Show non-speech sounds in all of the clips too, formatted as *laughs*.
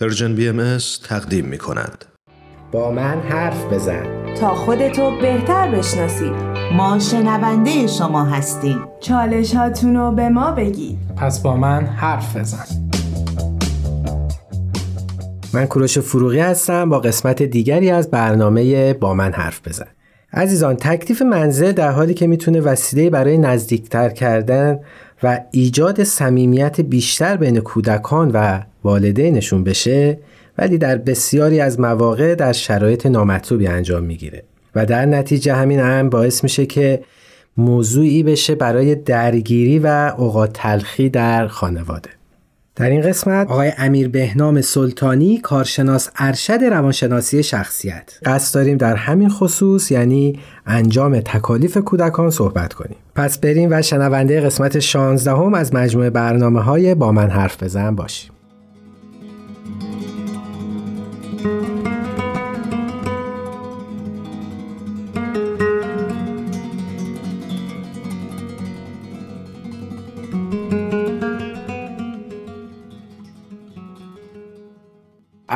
Persian BMS تقدیم می کند. با من حرف بزن. تا خودتو بهتر بشناسید. ما شنونده شما هستیم. چالش هاتونو به ما بگید. پس با من حرف بزن. من کوروش فروغی هستم. با قسمت دیگری از برنامه با من حرف بزن. عزیزان تکلیف منزل در حالی که می‌تونه وسیله برای نزدیکتر کردن و ایجاد صمیمیت بیشتر بین کودکان و والدینشون بشه ولی در بسیاری از مواقع در شرایط نامطلوبی انجام می‌گیره. و در نتیجه همین هم باعث میشه که موضوعی بشه برای درگیری و اوقات تلخی در خانواده. در این قسمت آقای امیر بهنام سلطانی کارشناس ارشد روانشناسی شخصیت. قصد داریم در همین خصوص یعنی انجام تکالیف کودکان صحبت کنیم. پس بریم و شنونده قسمت 16 هم از مجموعه برنامه های با من حرف بزن باشیم.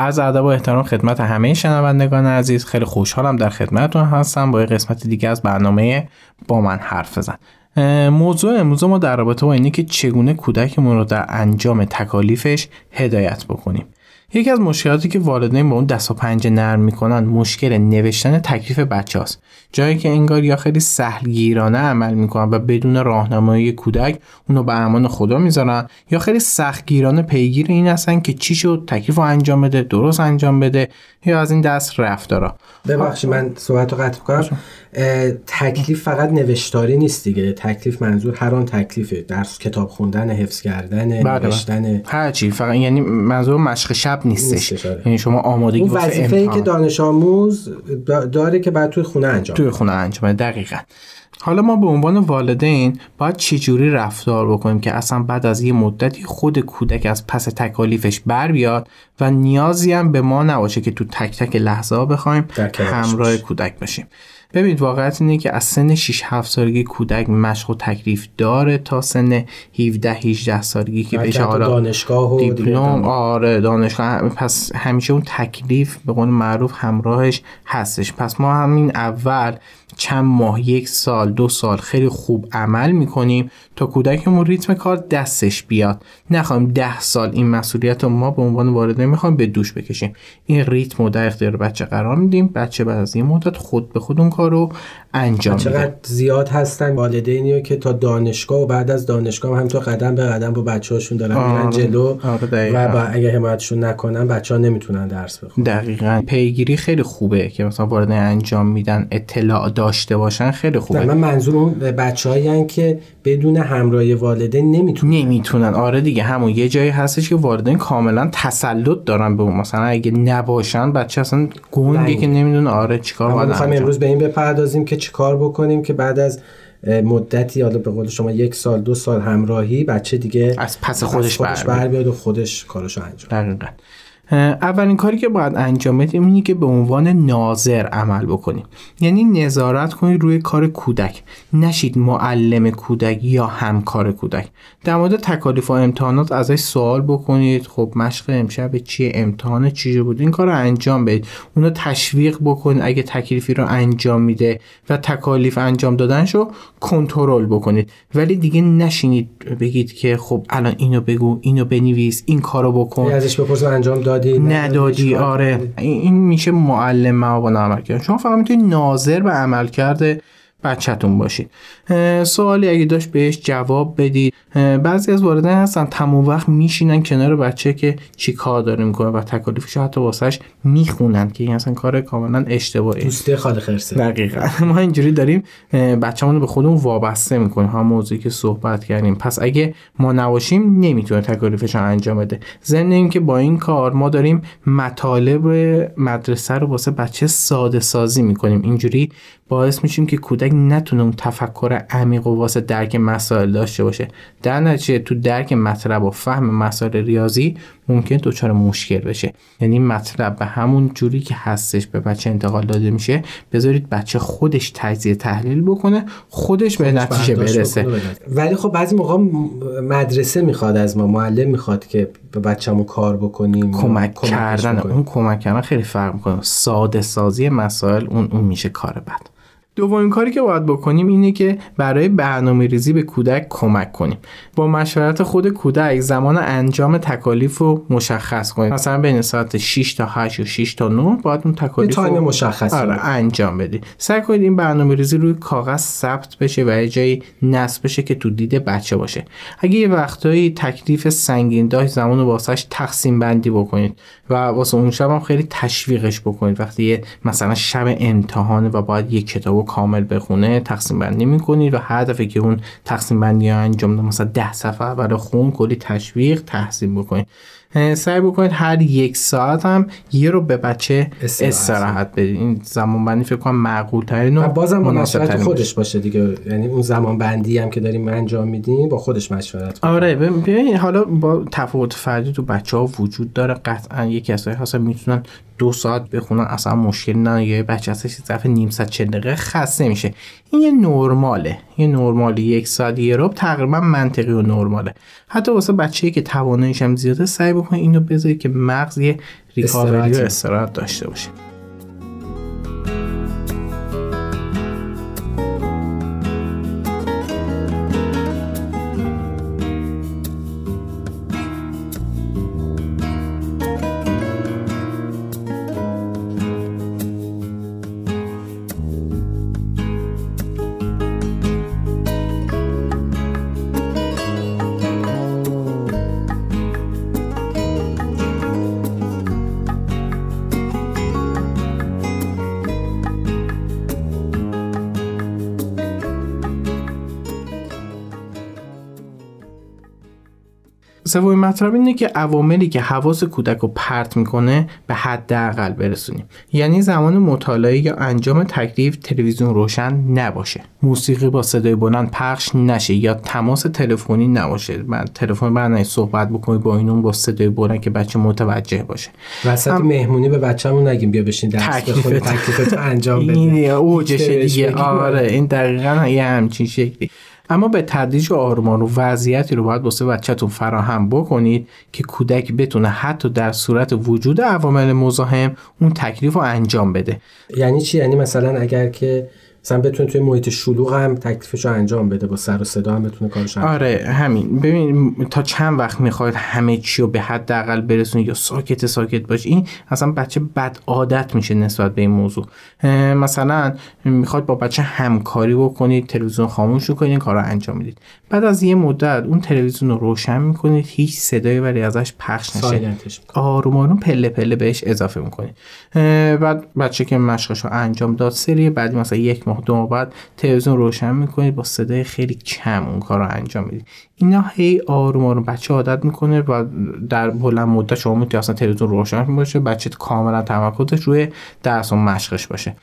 از ادب و احترام خدمت همه شنوندگان عزیز. خیلی خوشحالم در خدمتتون هستم. با قسمت دیگه از برنامه با من حرف بزن. موضوع امروز ما در رابطه با اینه که چگونه کودکمون رو در انجام تکالیفش هدایت بکنیم. یکی از مشکلاتی که والدین با اون دست و پنجه نرم می‌کنن مشکل نوشتن تکلیف بچه هست. جایی که انگار یا خیلی سهلگیرانه عمل می‌کنن و بدون راهنمایی کودک اونو به امان خدا می‌ذارن. یا خیلی سختگیرانه پیگیر این هستن که چی شد تکلیف رو انجام بده درست انجام بده یا از این دست رفتارا. ببخشید من صحبت رو قطع کنم. تکلیف فقط نوشتاری نیست دیگه. تکلیف منظور هر آن تکلیفه. درس کتاب خوندن حفظ کردن بله، بله. نوشتن. هر چی. فقط یعنی منظور مشق شب نیستش. آره. یعنی شما آمادگی وظیفه ای که دانش آموز داره که بعد توی خونه انجام توی خونه انجام دقیقا. حالا ما به عنوان والدین باید چجوری رفتار بکنیم که اصلا بعد از یه مدتی خود کودک از پس تکالیفش بر بیاد و نیازی هم به ما نباشه که تو تک تک لحظه ها بخوایم همراه کودک باشیم ببینید واقعیت اینه که از سن 6 7 سالگی کودک مشق و تکلیف داره تا سن 17 18 سالگی که بشه حالا دانشگاه و دیپلم آره دانشگاه. پس همیشه اون تکلیف به قول معروف همراهش هستش. پس ما همین اول چند ماه یک سال دو سال خیلی خوب عمل می‌کنیم تا کودکمون ریتم کار دستش بیاد. نخواهیم ده سال این مسئولیت رو ما به عنوان والدین می‌خوایم به دوش بکشیم. این ریتم رو در اختیار بچه قرار میدیم. بچه بعد از این مدت خود به خود اون کار رو انجام میده. چقدر زیاد هستن والدینی که تا دانشگاه و بعد از دانشگاه هم تو قدم به قدم با بچه هاشون دارن آره. جلو آره و با اگه حمایتشون نکنن بچه ها نمی‌تونن درس بخونن. دقیقا. پیگیری خیلی خوبه که مثلا وارد انجام میدن اطلاع داشته باشن خیلی خوبه. من منظور اون بچه‌هایی که بدون همراهی والدین نمی‌تونن. نمی‌تونن. آره دیگه همون یه جایی هستش که والدین کاملا تسلط دارن به اون. مثلا اگه نباشن بچه اصلا گنگه که نمی‌دونه آره چیکار باید امروز به این بپردازیم که چیکار بکنیم که بعد از مدتی حالا به قول شما یک سال دو سال همراهی بچه دیگه از پس خودش, خودش بر بیاد. و خودش کارشو انجام اولین کاری که باید انجام بدیم اینه که به عنوان ناظر عمل بکنیم. یعنی نظارت کنید روی کار کودک. نشید معلم کودک یا همکار کودک. در مورد تکالیف و امتحانات ازش سوال بکنید. خب مشق امشب چیه؟ امتحان چیه بود؟ این کار رو انجام بدید. اونو تشویق بکنید اگه تکلیفی رو انجام میده و تکالیف انجام دادنشو کنترل بکنید. ولی دیگه نشینید بگید که خب الان اینو بگو اینو بنویس این کارو بکن. ازش بپرس انجام دادی ندادی؟ آره. این میشه معلم موانع عمل کرد. شما فقط می‌تونید ناظر به عمل کرده بچهتون باشید. سوالی اگه داشت بهش جواب بدید. بعضی از والدین هستن تمام وقت میشینن کنار بچه که چی کار داره می‌کنه و تکالیفش حتی واسهش می‌خونن که این اصلا کار کاملا اشتباهی دوسته خاله خرسه. دقیقا. *laughs* ما اینجوری داریم بچه‌مون به خودمون وابسته می‌کنیم. هم موضوعی که صحبت کردیم. پس اگه ما نباشیم نمی‌تونه تکالیفش انجام بده. ضمن که با این کار ما داریم مطالب مدرسه رو واسه بچه ساده سازی می‌کنیم. اینجوری باعث میشیم که کودک نتونه اون تفکر عمیق و واسه درک مسائل داشته باشه. در نتیجه تو درک مطلب و فهم مسائل ریاضی ممکن دچار مشکل بشه. یعنی مطلب به همون جوری که هستش به بچه انتقال داده میشه بذارید بچه خودش تجزیه تحلیل بکنه خودش به نتیجه برسه. ولی خب بعضی موقع مدرسه می‌خواد از ما معلم می‌خواد که به بچه‌مو کار بکنیم. کمک کردن. اون کمک کردن خیلی فرق می‌کنه. ساده سازی مسائل اون اون میشه کار بد. دومین کاری که باید بکنیم اینه که برای برنامه ریزی به کودک کمک کنیم. با مشورت خود کودک زمان انجام تکالیف رو مشخص کنیم. مثلا بین ساعت 6 تا 8 و 6 تا 9 باید اون تکالیف رو مشخص آره انجام بدید سعی کنید این برنامه ریزی روی کاغذ ثبت بشه و یه جایی نصب بشه که تو دید بچه باشه. اگه یه وقتایی تکلیف سنگین داشت زمان رو واسش تقسیم بندی بکنید و واسه اون شب هم خیلی تشویقش بکنید. وقتی یه مثلا شب امتحانه و باید یه کتاب کامل بخونه تقسیم بندی می‌کنید و هر دفعه که اون تقسیم بندی ها انجام ده مثلا ده صفحه برای خون کلی تشویق تحصیل بکنید سعی بکنید هر یک ساعت هم یه رو به بچه استراحت بدید. این زمان بندی فکر کنم معقول ترین و بازم با مشورت خودش باشه دیگه. یعنی اون زمان بندی هم که داریم انجام میدیم با خودش مشورت آره ببین حالا با تفاوت فردی تو بچه ها وجود داره. قطعا یکی از هست می‌تونن دو ساعت بخونن اصلا مشکل نه یه بچه ازش ظرف نیم ساعت چه دقیقه خسته میشه. این یه نرماله. یه نرمالی یک ساعت یه رب تقریبا منطقی و نرماله. حتی واسه بچه‌ای که تواناییش هم زیاده سعی بکنید اینو بذارید که مغز یه ریکاوری و استراحت داشته باشه. سومین مطلب اینه که عواملی که حواس کودک رو پرت می‌کنه به حداقل برسونیم. یعنی زمان مطالعه یا انجام تکلیف تلویزیون روشن نباشه. موسیقی با صدای بلند پخش نشه یا تماس تلفنی نباشه. من تلفن برنامه صحبت بکنید با اینون با صدای بلند که بچه متوجه باشه. وسط هم... مهمونی به بچه‌مون نگیم بیا بشین درس بخون تکلیفت انجام بده این اوجش دیگه. آره این دقیقاً یه همچین شکلی. اما به تدریج و آرمان و وضعیتی رو باید واسه بچهتون فراهم بکنید که کودک بتونه حتی در صورت وجود عوامل مزاحم اون تکلیف رو انجام بده. یعنی چی؟ یعنی مثلا اگر که مثلا بتونه توی محیط شلوغ هم تکلیفش رو انجام بده با سر و صدا هم بتونه کارش انجام آره همین. ببین تا چند وقت می‌خواید همه چی رو به حداقل برسونید یا ساکت ساکت باش این اصلا بچه بد عادت میشه نسبت به این موضوع. مثلا می‌خواد با بچه همکاری بکنید تلویزیون خاموش کنید کارا انجام می‌دید. بعد از یه مدت اون تلویزیون رو روشن می‌کنید هیچ صدایی ولی ازش پخش نشه. آروم آروم پله پله بهش اضافه می‌کنید. بعد بچه که مشقش رو انجام داد سری بعدی مثلا یک ماه دو ماه بعد تلویزیون روشن می‌کنید با صدای خیلی کم اون کار رو انجام می‌دید. اینا هی آروم آروم بچه عادت می‌کنه و در بلند مدت شما می‌تونید اصلا تلویزیون روشن باشه بچه کاملا تمرکزش روی درس و مشقش باشه.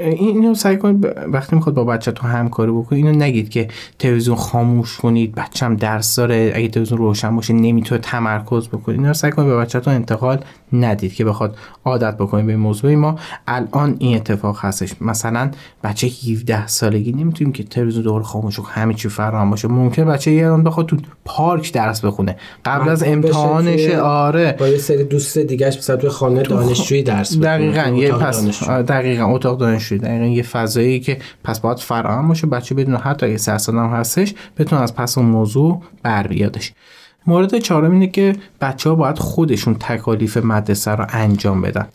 اینو سعی کنید وقتی می‌خواد با بچه تو همکاری بکنید اینو نگید که تلویزیون خاموش کنید بچم درس داره اگه تلویزیون روشن باشه نمی‌تونه تمرکز بکنید اینو سعی کنید به بچه‌تون انتقال ندید که بخواد عادت بکنید به موضوع. ما الان این اتفاق هستش. مثلا بچه 17 سالگی نمی‌تونیم که تلویزیون دور خاموش و همه چی فراهم باشه. ممکن بچه یه بخواد تو پارک درس بخونه. قبل از امتحانش آره. با یه سری دوست دیگهش مثلا تو خانه دانشجویی درس بخونه. دقیقاً یه پس دقیقاً اتاق دانشجویی. دقیقاً یه فضایی که پس باید فراهم باشه. بچه بدون حتی اگه هم هستش بتونه از پس اون موضوع بر بیادش. مورد چهارم اینه که بچه ها باید خودشون تکالیف مدرسه رو انجام بدن.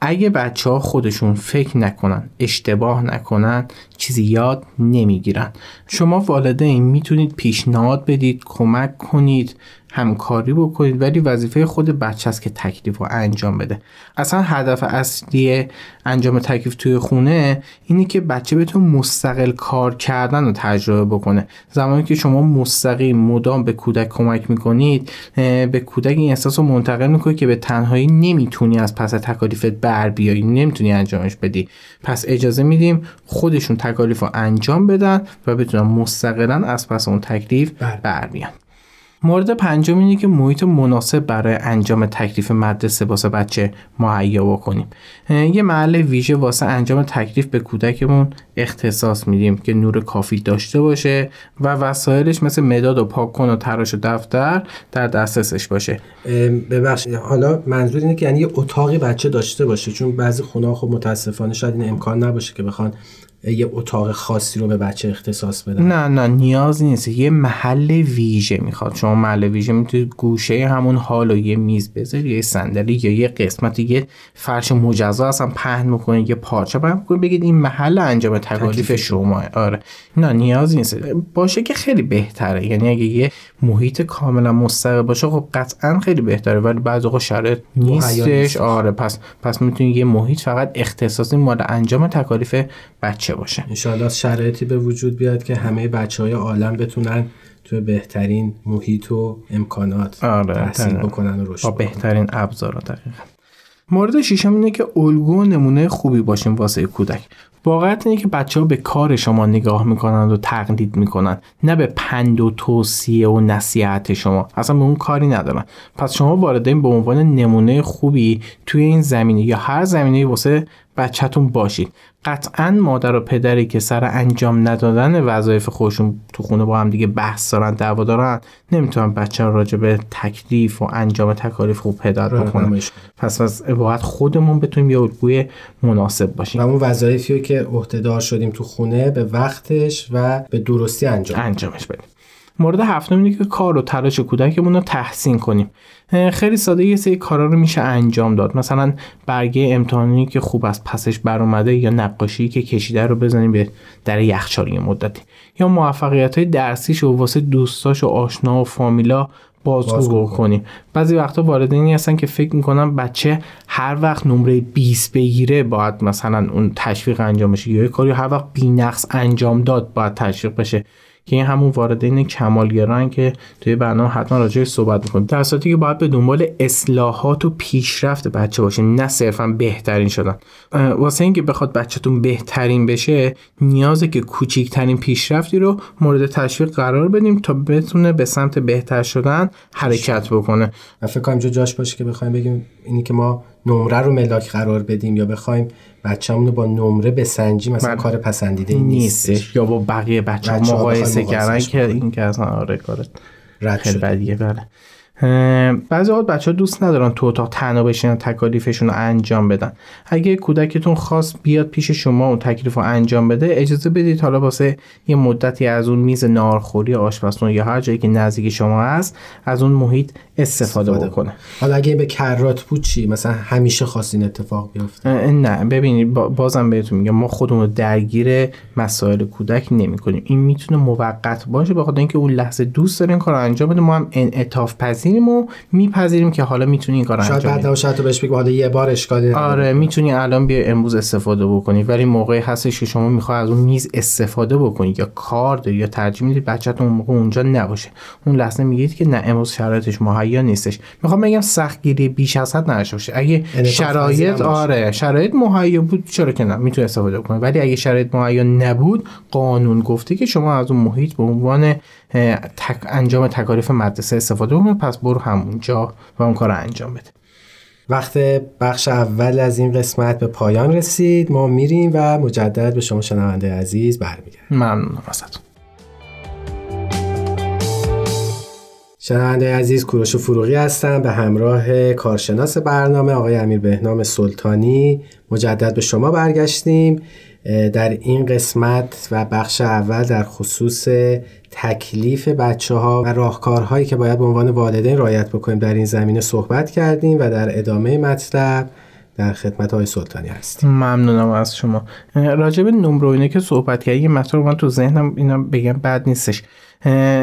اگه بچه ها خودشون فکر نکنن اشتباه نکنن چیزی یاد نمی‌گیرن. شما والدین می‌تونید پیشنهاد بدید کمک کنید. همکاری بکنید ولی وظیفه خود بچه است که تکلیف رو انجام بده. اصلا هدف اصلی انجام تکلیف توی خونه اینی که بچه بتون مستقل کار کردن رو تجربه بکنه. زمانی که شما مستقیم مدام به کودک کمک می‌کنید به کودک این احساس رو منتقل می‌کنید که به تنهایی نمی‌تونی از پس تکالیفت بر بیایی نمی‌تونی انجامش بدی. پس اجازه میدیم خودشون تکالیف رو انجام بدن و بتونن مستقلا از پس اون تکلیف بر بیان. مورد پنجم اینه که محیط مناسب برای انجام تکلیف مدرسه واسه بچه مهیا بکنیم. یه محل ویژه واسه انجام تکلیف به کودکمون اختصاص میدیم که نور کافی داشته باشه و وسایلش مثل مداد و پاک کن و تراش و دفتر در دسترسش باشه. ببخشید. حالا منظور اینه که یعنی یه اتاقی بچه داشته باشه چون بعضی خونه خب متاسفانه شاید این امکان نباشه که بخوان یه اتاق خاصی رو به بچه اختصاص بدن؟ نه نه نیاز نیست. یه محل ویژه می‌خواد. شما محل ویژه می‌تونید گوشه همون حال و یه میز بذاری یه صندلی یا یه قسمت یه فرش مجزا اصلا پهن می‌کنید یه پارچه پهن می‌کنید بگید این محل انجام تکالیف شما. آره. نه نیاز نیست. باشه که خیلی بهتره. یعنی اگه یه محیط کاملا مستقل باشه خب قطعا خیلی بهتره. ولی بعضی اوقات شرایط نیستش. آره پس پس می‌تونید یه محیط فقط اختصاصی مال انجام تکالیف بچه باشه. انشاءالله شرایطی به وجود بیاد که همه بچه های عالم بتونن تو بهترین محیط و امکانات آره تحصیل بکنن و رشد با بهترین ابزارا دقیقا. مورد شیشم اینه که الگو و نمونه خوبی باشیم واسه کودک. واقعیت اینه که بچه ها به کار شما نگاه می‌کنند و تقلید می‌کنن نه به پند و توصیه و نصیحت شما. اصلا به اون کاری ندارن. پس شما واردین به عنوان نمونه خوبی توی این زمینه یا هر زمینه واسه بچهتون باشید. قطعا مادر و پدری که سر انجام ندادن وظایف خودشون تو خونه با هم دیگه بحث دارن دعوا دارن نمی‌تونن بچه رو راجع به تکلیف و انجام تکالیف خوب هدایت بکنن. پس از باید خودمون بتونیم یه الگوی مناسب باشیم. و اون وظایفی که عهدهدار شدیم تو خونه به وقتش و به درستی انجام انجامش بدیم. مورد هفتم اینه که کار و تلاش کودکمون رو تحسین کنیم. خیلی ساده یه سری کارا رو میشه انجام داد. مثلا برگه امتحانی که خوب از پسش بر اومده یا نقاشی که کشیده رو بزنیم به در یخچال یه مدتی یا موفقیت های درسیش و واسه دوستاش و آشنا و فامیلا بازگو کنیم. بعضی وقتا والدینی هستن که فکر می‌کنن بچه هر وقت نمره 20 بگیره باید مثلا اون تشویق انجام بشه. یا یه کاری هر وقت بینقص انجام داد باید تشویق بشه. که این همون واردین کمالگران که توی برنامه حتما راجعش صحبت می‌کنیم. در که باید به دنبال اصلاحات و پیشرفت بچه باشیم نه صرفا بهترین شدن. واسه اینکه بخواد بچهتون بهترین بشه نیازه که کوچیکترین پیشرفتی رو مورد تشویق قرار بدیم تا بتونه به سمت بهتر شدن حرکت بکنه. فکر کنم جاش باشه که بخوایم بگیم اینی که ما نمره رو ملاک قرار بدیم یا بخوایم بچه‌مون رو با نمره بسنجیم مثلا کار پسندیده نیستش. یا با بقیه بچه, ها مقایسه کردن که این که اصلا آره کارت خیلی بدیه بله. بعضی اوقات بچه ها دوست ندارن تو اتاق تنها بشینن تکالیفشون رو انجام بدن. اگه کودکتون خواست بیاد پیش شما اون تکلیف رو انجام بده اجازه بدید حالا واسه یه مدتی از اون میز نارخوری آشپزخونه یا هر جایی که نزدیک شما هست از اون محیط استفاده, بکنه. حالا اگه به کرات بود چی؟ مثلا همیشه خواستین اتفاق بیفته؟ نه ببینید بازم بهتون میگم ما خودمون رو درگیر مسائل کودک نمی کنیم این می‌تونه موقت باشه بخاطر اینکه اون لحظه دوست داره این کار انجام بده. ما هم انعطاف پذیریم و میپذیریم که حالا می‌تونی این کار شاید بعد بهش بگم حالا یه بار اشکالی آره می‌تونی الان بیا امروز استفاده بکنی ولی موقعی هستش که شما می‌خوای از اون میز استفاده بکنی یا کار داری یا ترجیح می‌دید بچه‌تون اون موقع اونجا نباشه. اون لحظه میگید که نه امروز شرایطش مهیا نیستش. می‌خوام بگم سختگیری بیش از حد نشه باشه. اگه شرایط آره شرایط مهیا بود چرا که نه می‌تونه استفاده کنه ولی اگه شرایط مهیا نبود قانون گفته که شما از اون محیط به عنوان تک انجام تکالیف مدرسه استفاده کنید پس برو همونجا و اون کار انجام بده. وقت بخش اول از این قسمت به پایان رسید. ما میریم و مجدد به شما شنونده عزیز برمیگردیم. ممنونم ازتون. شنونده عزیز کوروش فروغی هستم. به همراه کارشناس برنامه آقای امیر بهنام سلطانی مجدد به شما برگشتیم. در این قسمت و بخش اول در خصوص تکلیف بچه ها و راهکارهایی که باید به عنوان والدین رایت بکنیم در این زمینه صحبت کردیم و در ادامه مطلب در خدمت های سلطانی هستیم. ممنونم از شما. راجب نمره اینه که صحبت کردی یه مطلب من تو ذهنم اینا بگم بد نیستش.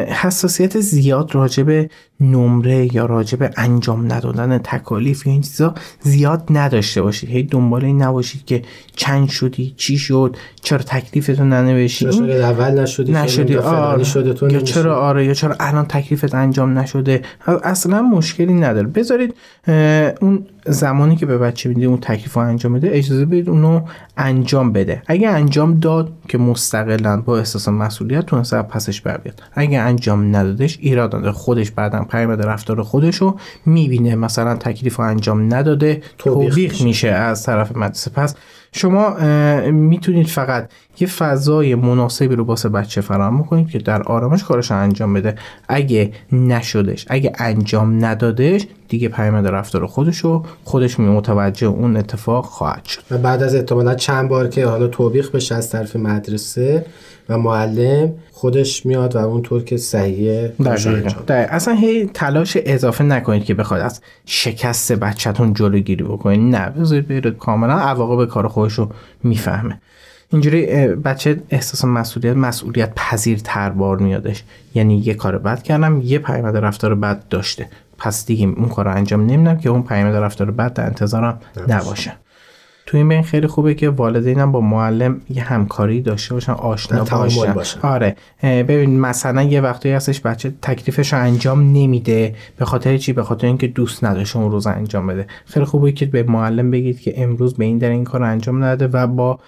حساسیت زیاد راجع به نمره یا راجع به انجام ندادن تکالیف یا این چیزا زیاد نداشته باشید هی دنبال این نباشید که چند شدی چی شد چرا تکلیفتو چرا اول نشدی نشدی. آره. شده تو یا چرا آره یا چرا الان تکلیفت انجام نشده. اصلا مشکلی نداره. بذارید اون زمانی که به بچه میده اون تکلیف رو انجام بده اجازه بدید اونو انجام بده. اگه انجام داد که مستقلا با احساس مسئولیت تونسته پسش بر بیاد اگه انجام ندادش ایراد نداره. خودش بعدا پیامد رفتار خودش رو می‌بینه. مثلا تکلیف رو انجام نداده توبیخ میشه. از طرف مدرسه. پس شما می‌تونید فقط یه فضای مناسبی رو باسه بچه فراهم کنید که در آرامش کارش انجام بده. اگه نشدش اگه انجام ندادش دیگه پیامد رفتار خودش رو خودش می متوجه اون اتفاق خواهد شد. و بعد از احتمالا چند بار که حالا توبیخ بشه از طرف مدرسه و معلم خودش میاد و اونطور که صحیحه در اصلا هی تلاش اضافه نکنید که بخواد از شکست بچهتون جلوگیری بکنید. نه بذارید برید کاملا عواقب کار خودش رو می‌فهمه. اینجوری بچه احساس مسئولیت مسئولیت پذیر تر بار میادش. یعنی یه کار بد کردم یه پیامد رفتار بد داشته. پس دیگه اون کار رو انجام نمیدم که اون پیامد رفتار بد در انتظارم نباشه. تو این بین خیلی خوبه که والدینم با معلم یه همکاری داشته باشن آشنا باشن. باشن آره. ببین مثلا یه وقتی هستش بچه تکلیفش رو انجام نمیده به خاطر چی؟ به خاطر اینکه دوست نداشته اون روز انجام بده. خیلی خوبه که به معلم بگید که امروز به این در این کار انجام نده و با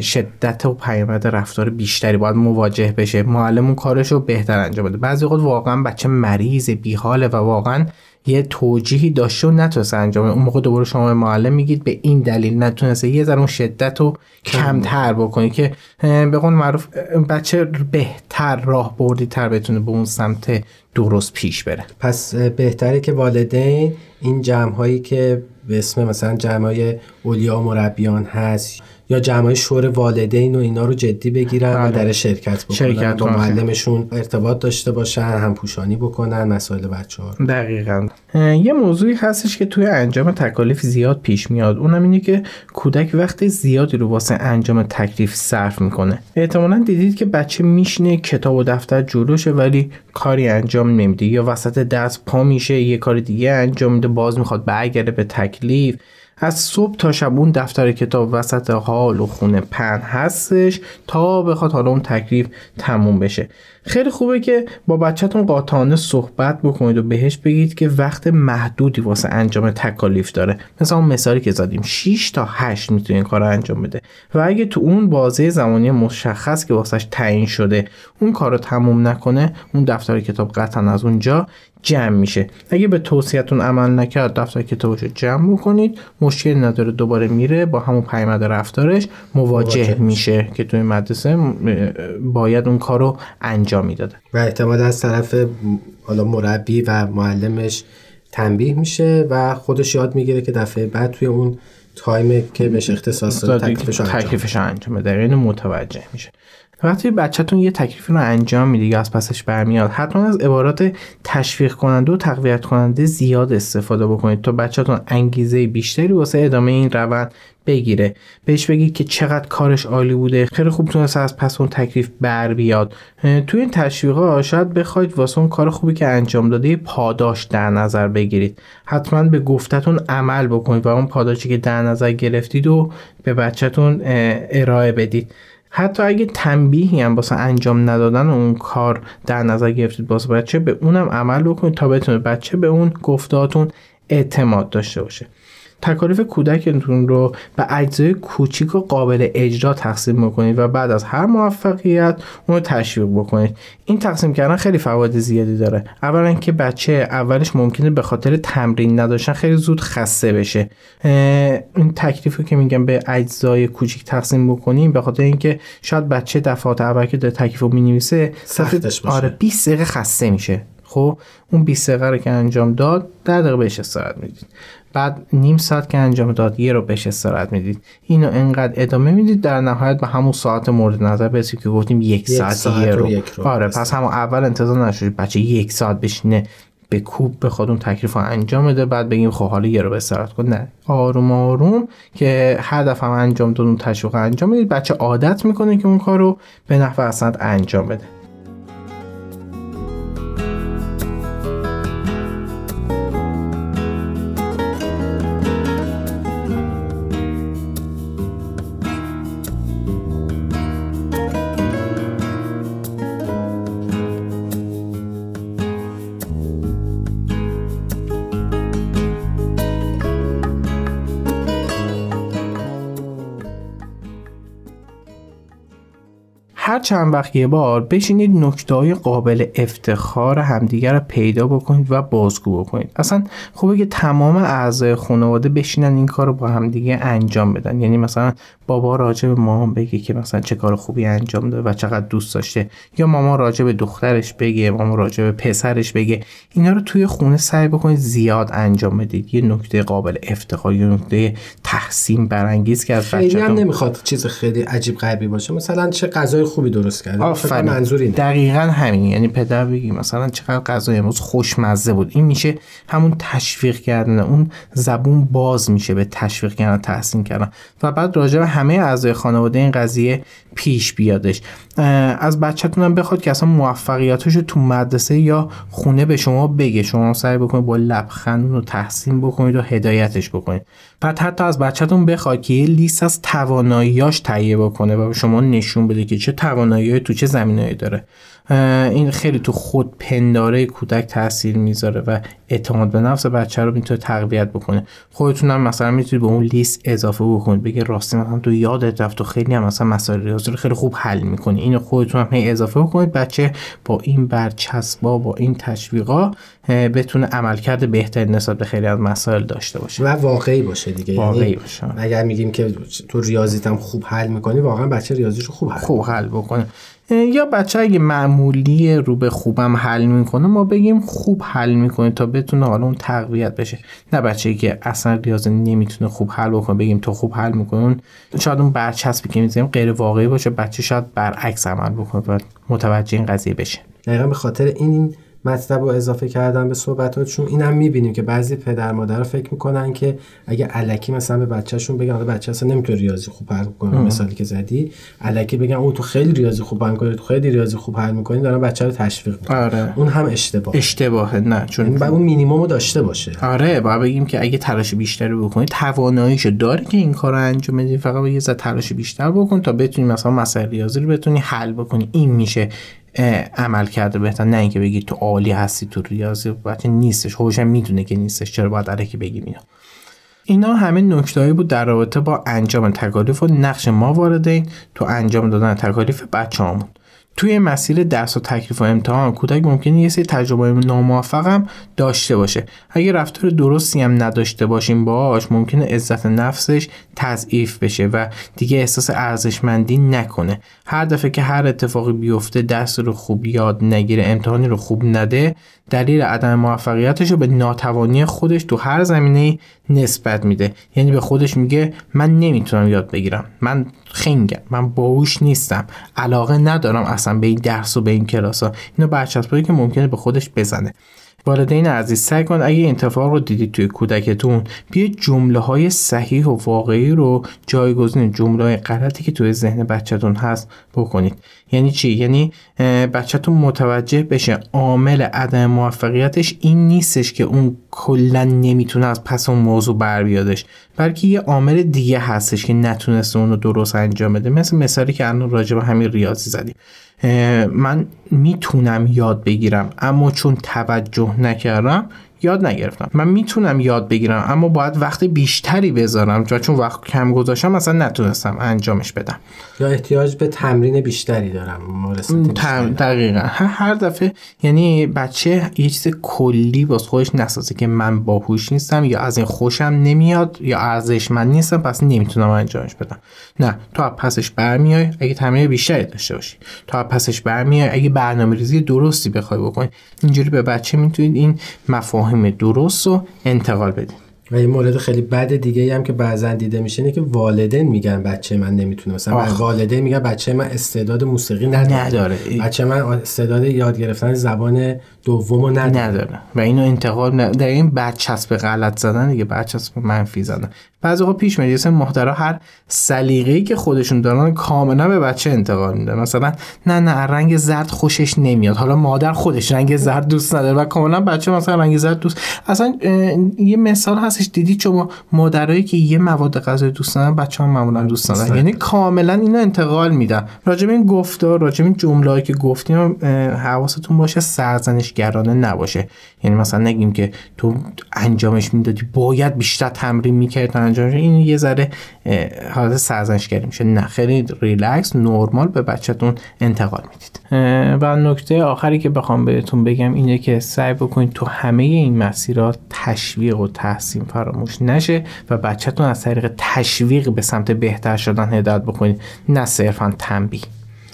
شدت و پیامد رفتار بیشتری باید مواجه بشه. معلم اون کارش رو بهتر انجام بده. بعضی وقت واقعا بچه مریض بیحاله و واقعا یه توجیهی داشته و نتونسته انجام. اون موقع دوباره شما معلم میگید به این دلیل نتونسته یه ذره اون شدت رو کمتر بکنید که به قول معروف بچه بهتر راه بردی تر بتونه به اون سمت درست پیش بره. پس بهتره که والدین این جمع هایی که به اسم مثلا جمع های اولیا و مربیان هست یا جمعای شور والدین و اینا رو جدی بگیرن و بله. در شرکت بکنن. شرکت با معلمشون ارتباط داشته باشن هم پوشانی بکنن مسائل بچه ها دقیقا. یه موضوعی هستش که توی انجام تکالیف زیاد پیش میاد. اونم اینه که کودک وقت زیادی رو واسه انجام تکلیف صرف می‌کنه. احتمالا دیدید که بچه میشینه کتاب و دفتر جلوشه ولی کاری انجام نمیده. یا وسط دست پا میشه یه کار دیگه انجام میده باز می‌خواد برگرده به تکلیف. از صبح تا شب اون دفتر کتاب وسط حال و خونه پن هستش تا بخواد حالا اون تکلیف تموم بشه. خیلی خوبه که با بچهتون قاطعانه صحبت بکنید و بهش بگید که وقت محدودی واسه انجام تکالیف داره. مثلا اون مثالی که زدیم 6 تا 8 می‌تونه این کار رو انجام بده. و اگه تو اون بازه زمانی مشخص که واسش تعیین شده اون کار رو تموم نکنه اون دفتر کتاب قطعا از اونجا جمع میشه. اگه به توصیهتون عمل نکرد دفتر کتابش رو جمع بکنید. مشکل نداره دوباره میره با همون پیامد رفتارش مواجه, میشه. که توی مدرسه باید اون کار رو انجام می‌داده. و اعتماد از طرف حالا مربی و معلمش تنبیه میشه و خودش یاد می‌گیره که دفعه بعد توی اون تایم که بهش اختصاص داده تکلیفش انجام بده اینو متوجه میشه. وقتی بچهتون یه تکلیف رو انجام میده یا از پسش برمیاد. حتما از عبارات تشویق کننده و تقویت کننده زیاد استفاده بکنید تا بچهتون انگیزه بیشتری واسه ادامه این روند بگیره. بهش بگید که چقدر کارش عالی بوده. خیلی خوب تونسته از پس اون تکلیف بر بیاد. توی این تشویقا شاید بخواید واسه اون کار خوبی که انجام داده پاداش در نظر بگیرید. حتما به گفتتون عمل بکنید و اون پاداشی که در نظر گرفتید و به بچهتون ارائه بدید. حتی اگه تنبیهی هم واسه انجام ندادن اون کار در نظر گرفتید واسه بچه به اونم عمل بکنید تا بتونه بچه به اون گفتاتون اعتماد داشته باشه. تکالیف کودکتون رو به اجزای کوچیک و قابل اجرا تقسیم بکنید و بعد از هر موفقیت اون رو تشویق بکنید. این تقسیم کردن خیلی فواید زیادی داره. اولا که بچه اولش ممکنه به خاطر تمرین نداشتن خیلی زود خسته بشه. این تکلیف رو که میگم به اجزای کوچیک تقسیم بکنیم به خاطر اینکه شاید بچه دفعات اول که داره تکلیف رو می‌نویسه آره 20 دقیقه خسته میشه. خب اون 20 دقیقه رو که انجام داد در دقیقه بهش استراحت می‌دید. بعد نیم ساعت که انجام داد یه رو بهش استراحت می‌دید. اینو انقدر ادامه می‌دید در نهایت به همون ساعت مورد نظر برسید که گفتیم یک, ساعت, ساعت یه رو, رو. آره پس همون اول انتظار نشد بچه یک ساعت بشینه به کوب به خودون تکلیف رو انجام بده بعد بگیم خب حالا یه رو به استراحت کن. نه. آروم آروم که هر دفعه انجام داد اون تشویق انجام می‌دید. بچه عادت می‌کنه که اون کار رو به نحو اصلا انجام بده. هر چند وقت یه بار بشینید نکته های قابل افتخار همدیگر رو پیدا بکنید و بازگو بکنید. اصلا خوبه که تمام اعضای خانواده بشینن این کار رو با همدیگه انجام بدن. یعنی مثلا بابا راجع به مامان بگه که مثلا چه کار خوبی انجام داده و چقدر دوست داشته. یا ماما راجع به دخترش بگه ماما راجع به پسرش بگه. اینا رو توی خونه سعی بکنید زیاد انجام بدید. یه نکته قابل افتخار یه نکته تحسین برانگیز که از هم نمی‌خواد چیز خیلی عجیب غریبی باشه. مثلا چه غذای خوبی درست کرده آفرین. منظور اینه دقیقا همین یعنی پدر بگی مثلا چقدر غذای امروز خوشمزه بود. این میشه همون تشویق کردن اون زبون باز میشه به تشویق کردن تحسین کردن. و بعد راجع به همه اعضای خانواده این قضیه پیش بیادش. از بچه‌تون هم بخواد که اصلا موفقیتاشو تو مدرسه یا خونه به شما بگه. شما سعی بکنید با لبخند رو تحسین بکنید و هدایتش بکنید. بعد حتی از بچهتون بخواد که یه لیست از تواناییاش تهیه بکنه و به شما نشون بده که چه توانایی تو چه زمینه‌ای داره. این خیلی تو خود پنداره کودک تاثیر می‌ذاره و اعتماد به نفس بچه رو می‌تونه تقویت بکنه. خودتون هم مثلا می‌تونید به اون لیست اضافه بکنید. بگه راستی مثلا تو یادت رفت و خیلی هم مثلا مسائل ریاضی رو خیلی خوب حل می‌کنی. اینو خودتون هم اضافه بکنید. بچه با این برچسبا با این تشویقا بتونه عملکرد بهتری نسبت به خیلی از مسائل داشته باشه. و واقعی باشه دیگه. یعنی واقعی باشه. اگر میگیم که تو ریاضیت هم خوب حل می‌کنی واقعا بچه ریاضیشو خوب حل خوب حل بکنه. یا بچه اگه معمولی رو به خوبم حل می‌کنه ما بگیم خوب حل می‌کنه تا بتونه حالا اون تقویت بشه. نه بچه که اصلا ریاضی نمی‌تونه خوب حل بکنه بگیم تو خوب حل می‌کنه شاید اون برچسبی که می‌زنیم غیر واقعی باشه. بچه شاید برعکس عمل بکنه و متوجه این قضیه بشه. دقیقا به خاطر این مطلب رو اضافه کردن به صحبتاتشون. اینم می‌بینیم که بعضی پدر مادر فکر می‌کنن که اگه علکی مثلا به بچهشون بگن آره بچه اصلا نمی‌تونه ریاضی خوب حل کنه مثالی که زدی. علکی بگن او تو خیلی ریاضی خوب حل می‌کنی تو خیلی ریاضی خوب حل می‌کنی دارن بچه رو تشویق می‌کنن. آره. اون هم اشتباه اشتباهه نه چون اون مینیمم رو داشته باشه. آره باید بگیم که اگه تلاش بیشتری بکنی تواناییشو داره که این کارو انجام بدی. فقط یه ذره تلاش بیشتر بکن تا بتونی مثلا مسائل ریاضی رو بتونی حل بکنی. این میشه عمل کرده بهتر. نه اینکه بگی تو عالی هستی تو ریاضی بچه نیستش. خودش می‌دونه که نیستش؟ چرا باید علکی بگیم اینا؟ اینا همه نکتهایی بود در رابطه با انجام تکالیف و نقش ما واردین تو انجام دادن تکالیف بچه‌هامون. توی مسیر درس و تکلیف و امتحان کودک ممکنه یه سری تجربه ناموفق هم داشته باشه. اگه رفتار درستی هم نداشته باشیم باهاش ممکنه عزت نفسش تضعیف بشه و دیگه احساس ارزشمندی نکنه. هر دفعه که هر اتفاقی بیفته درس رو خوب یاد نگیره امتحانی رو خوب نده دلیل عدم موفقیتش رو به ناتوانی خودش تو هر زمینه نسبت میده. یعنی به خودش میگه من نمی‌تونم یاد بگیرم. من خنگم. من باهوش نیستم. علاقه ندارم اصلا به این درس و به این کلاس ها. اینو برچسبایی که ممکنه به خودش بزنه. والدین عزیز سعی کن اگه اتفاق رو دیدید توی کودکتون بیا جمله های صحیح و واقعی رو جایگزین جمله غلطی که توی ذهن بچهتون هست بکنید. یعنی چی؟ یعنی بچهتون متوجه بشه عامل عدم موفقیتش این نیستش که اون کلا نمی‌تونه از پس اون موضوع بر بیادش بلکه یه عامل دیگه هستش که نتونسته اون رو درست انجام بده. مثل مثالی که الان راجع به همین ریاضی زدیم. من می‌تونم یاد بگیرم اما چون توجه نکردم یاد نگرفتم. من می‌تونم یاد بگیرم اما باید وقت بیشتری بذارم چون وقت کم گذاشتم مثلا نتونستم انجامش بدم. یا احتیاج به تمرین بیشتری دارم دقیقا. هر دفعه یعنی بچه یه چیز کلی باز خودش نسازه که من باهوش نیستم یا از این خوشم نمیاد یا ارزشمند نیستم پس نمی‌تونم انجامش بدم. نه تو از پسش برمیای اگه تمرین بیشتری داشته باشی. تو از پسش برمیای اگه برنامه ریزی درستی بخوای بکنی اینجوری به بچه می‌تونید این مفاهیم درست رو انتقال بدید و یه مورد خیلی بد دیگه هم که بعضا دیده میشه اینه که والدین میگن بچه من نمی‌تونه مثلا. والدین میگن بچه من استعداد موسیقی نداره, نداره. بچه من استعداد یاد گرفتن زبان دومو نداره. نداره و اینو انتقال ن... در این برچسب غلط زدن دیگه برچسب منفی زدن. بعضی وقتا پیش میاد مثلا محترا هر سلیقه‌ای که خودشون دارن کاملا به بچه انتقال میده. مثلا نه نه رنگ زرد خوشش نمیاد. حالا مادر خودش رنگ زرد دوست نداره و کاملا بچه مثلا رنگ زرد دوست اصلا یه مثال هستش. دیدید شما مادرایی که یه مواد غذایی دوست دارن بچه هم معمولا دوست دارن یعنی کاملا اینو انتقال میدن. راجب این گفتار راجب این جمله که گفتیم حواستون باشه سرزنشگرانه نباشه. یعنی مثلا نگیم که تو انجامش می‌دادی باید بیشتر تمرین می‌کرد تا انجام این یه ذره حالت سرزنشگری میشه. نه خیلی ریلکس نرمال به بچهتون انتقال می‌دید. و نکته آخری که بخوام بهتون بگم اینه که سعی بکنید تو همه این مسیرات تشویق و تحسین فراموش نشه و بچهتون از طریق تشویق به سمت بهتر شدن هدایت بکنید نه صرفا تنبیه.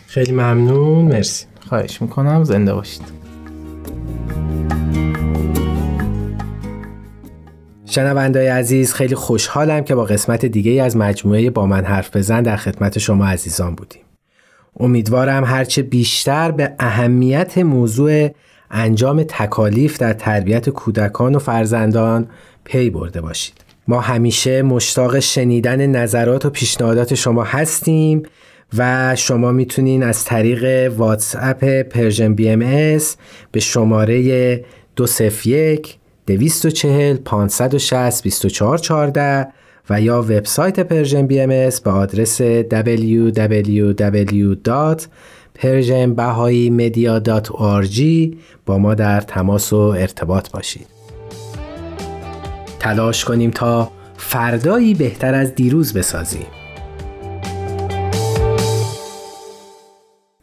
خیلی ممنون. مرسی. خواهش می‌کنم. زنده باشید. شنوندای عزیز خیلی خوشحالم که با قسمت دیگه از مجموعه با من حرف بزن در خدمت شما عزیزان بودیم. امیدوارم هرچه بیشتر به اهمیت موضوع انجام تکالیف در تربیت کودکان و فرزندان پی برده باشید. ما همیشه مشتاق شنیدن نظرات و پیشنهادات شما هستیم و شما می‌تونین از طریق واتساپ Persian BMS به شماره 201 240 560 2414 و یا وبسایت Persian BMS به آدرس www.persianbahaimedia.org با ما در تماس و ارتباط باشید. تلاش کنیم تا فردایی بهتر از دیروز بسازیم.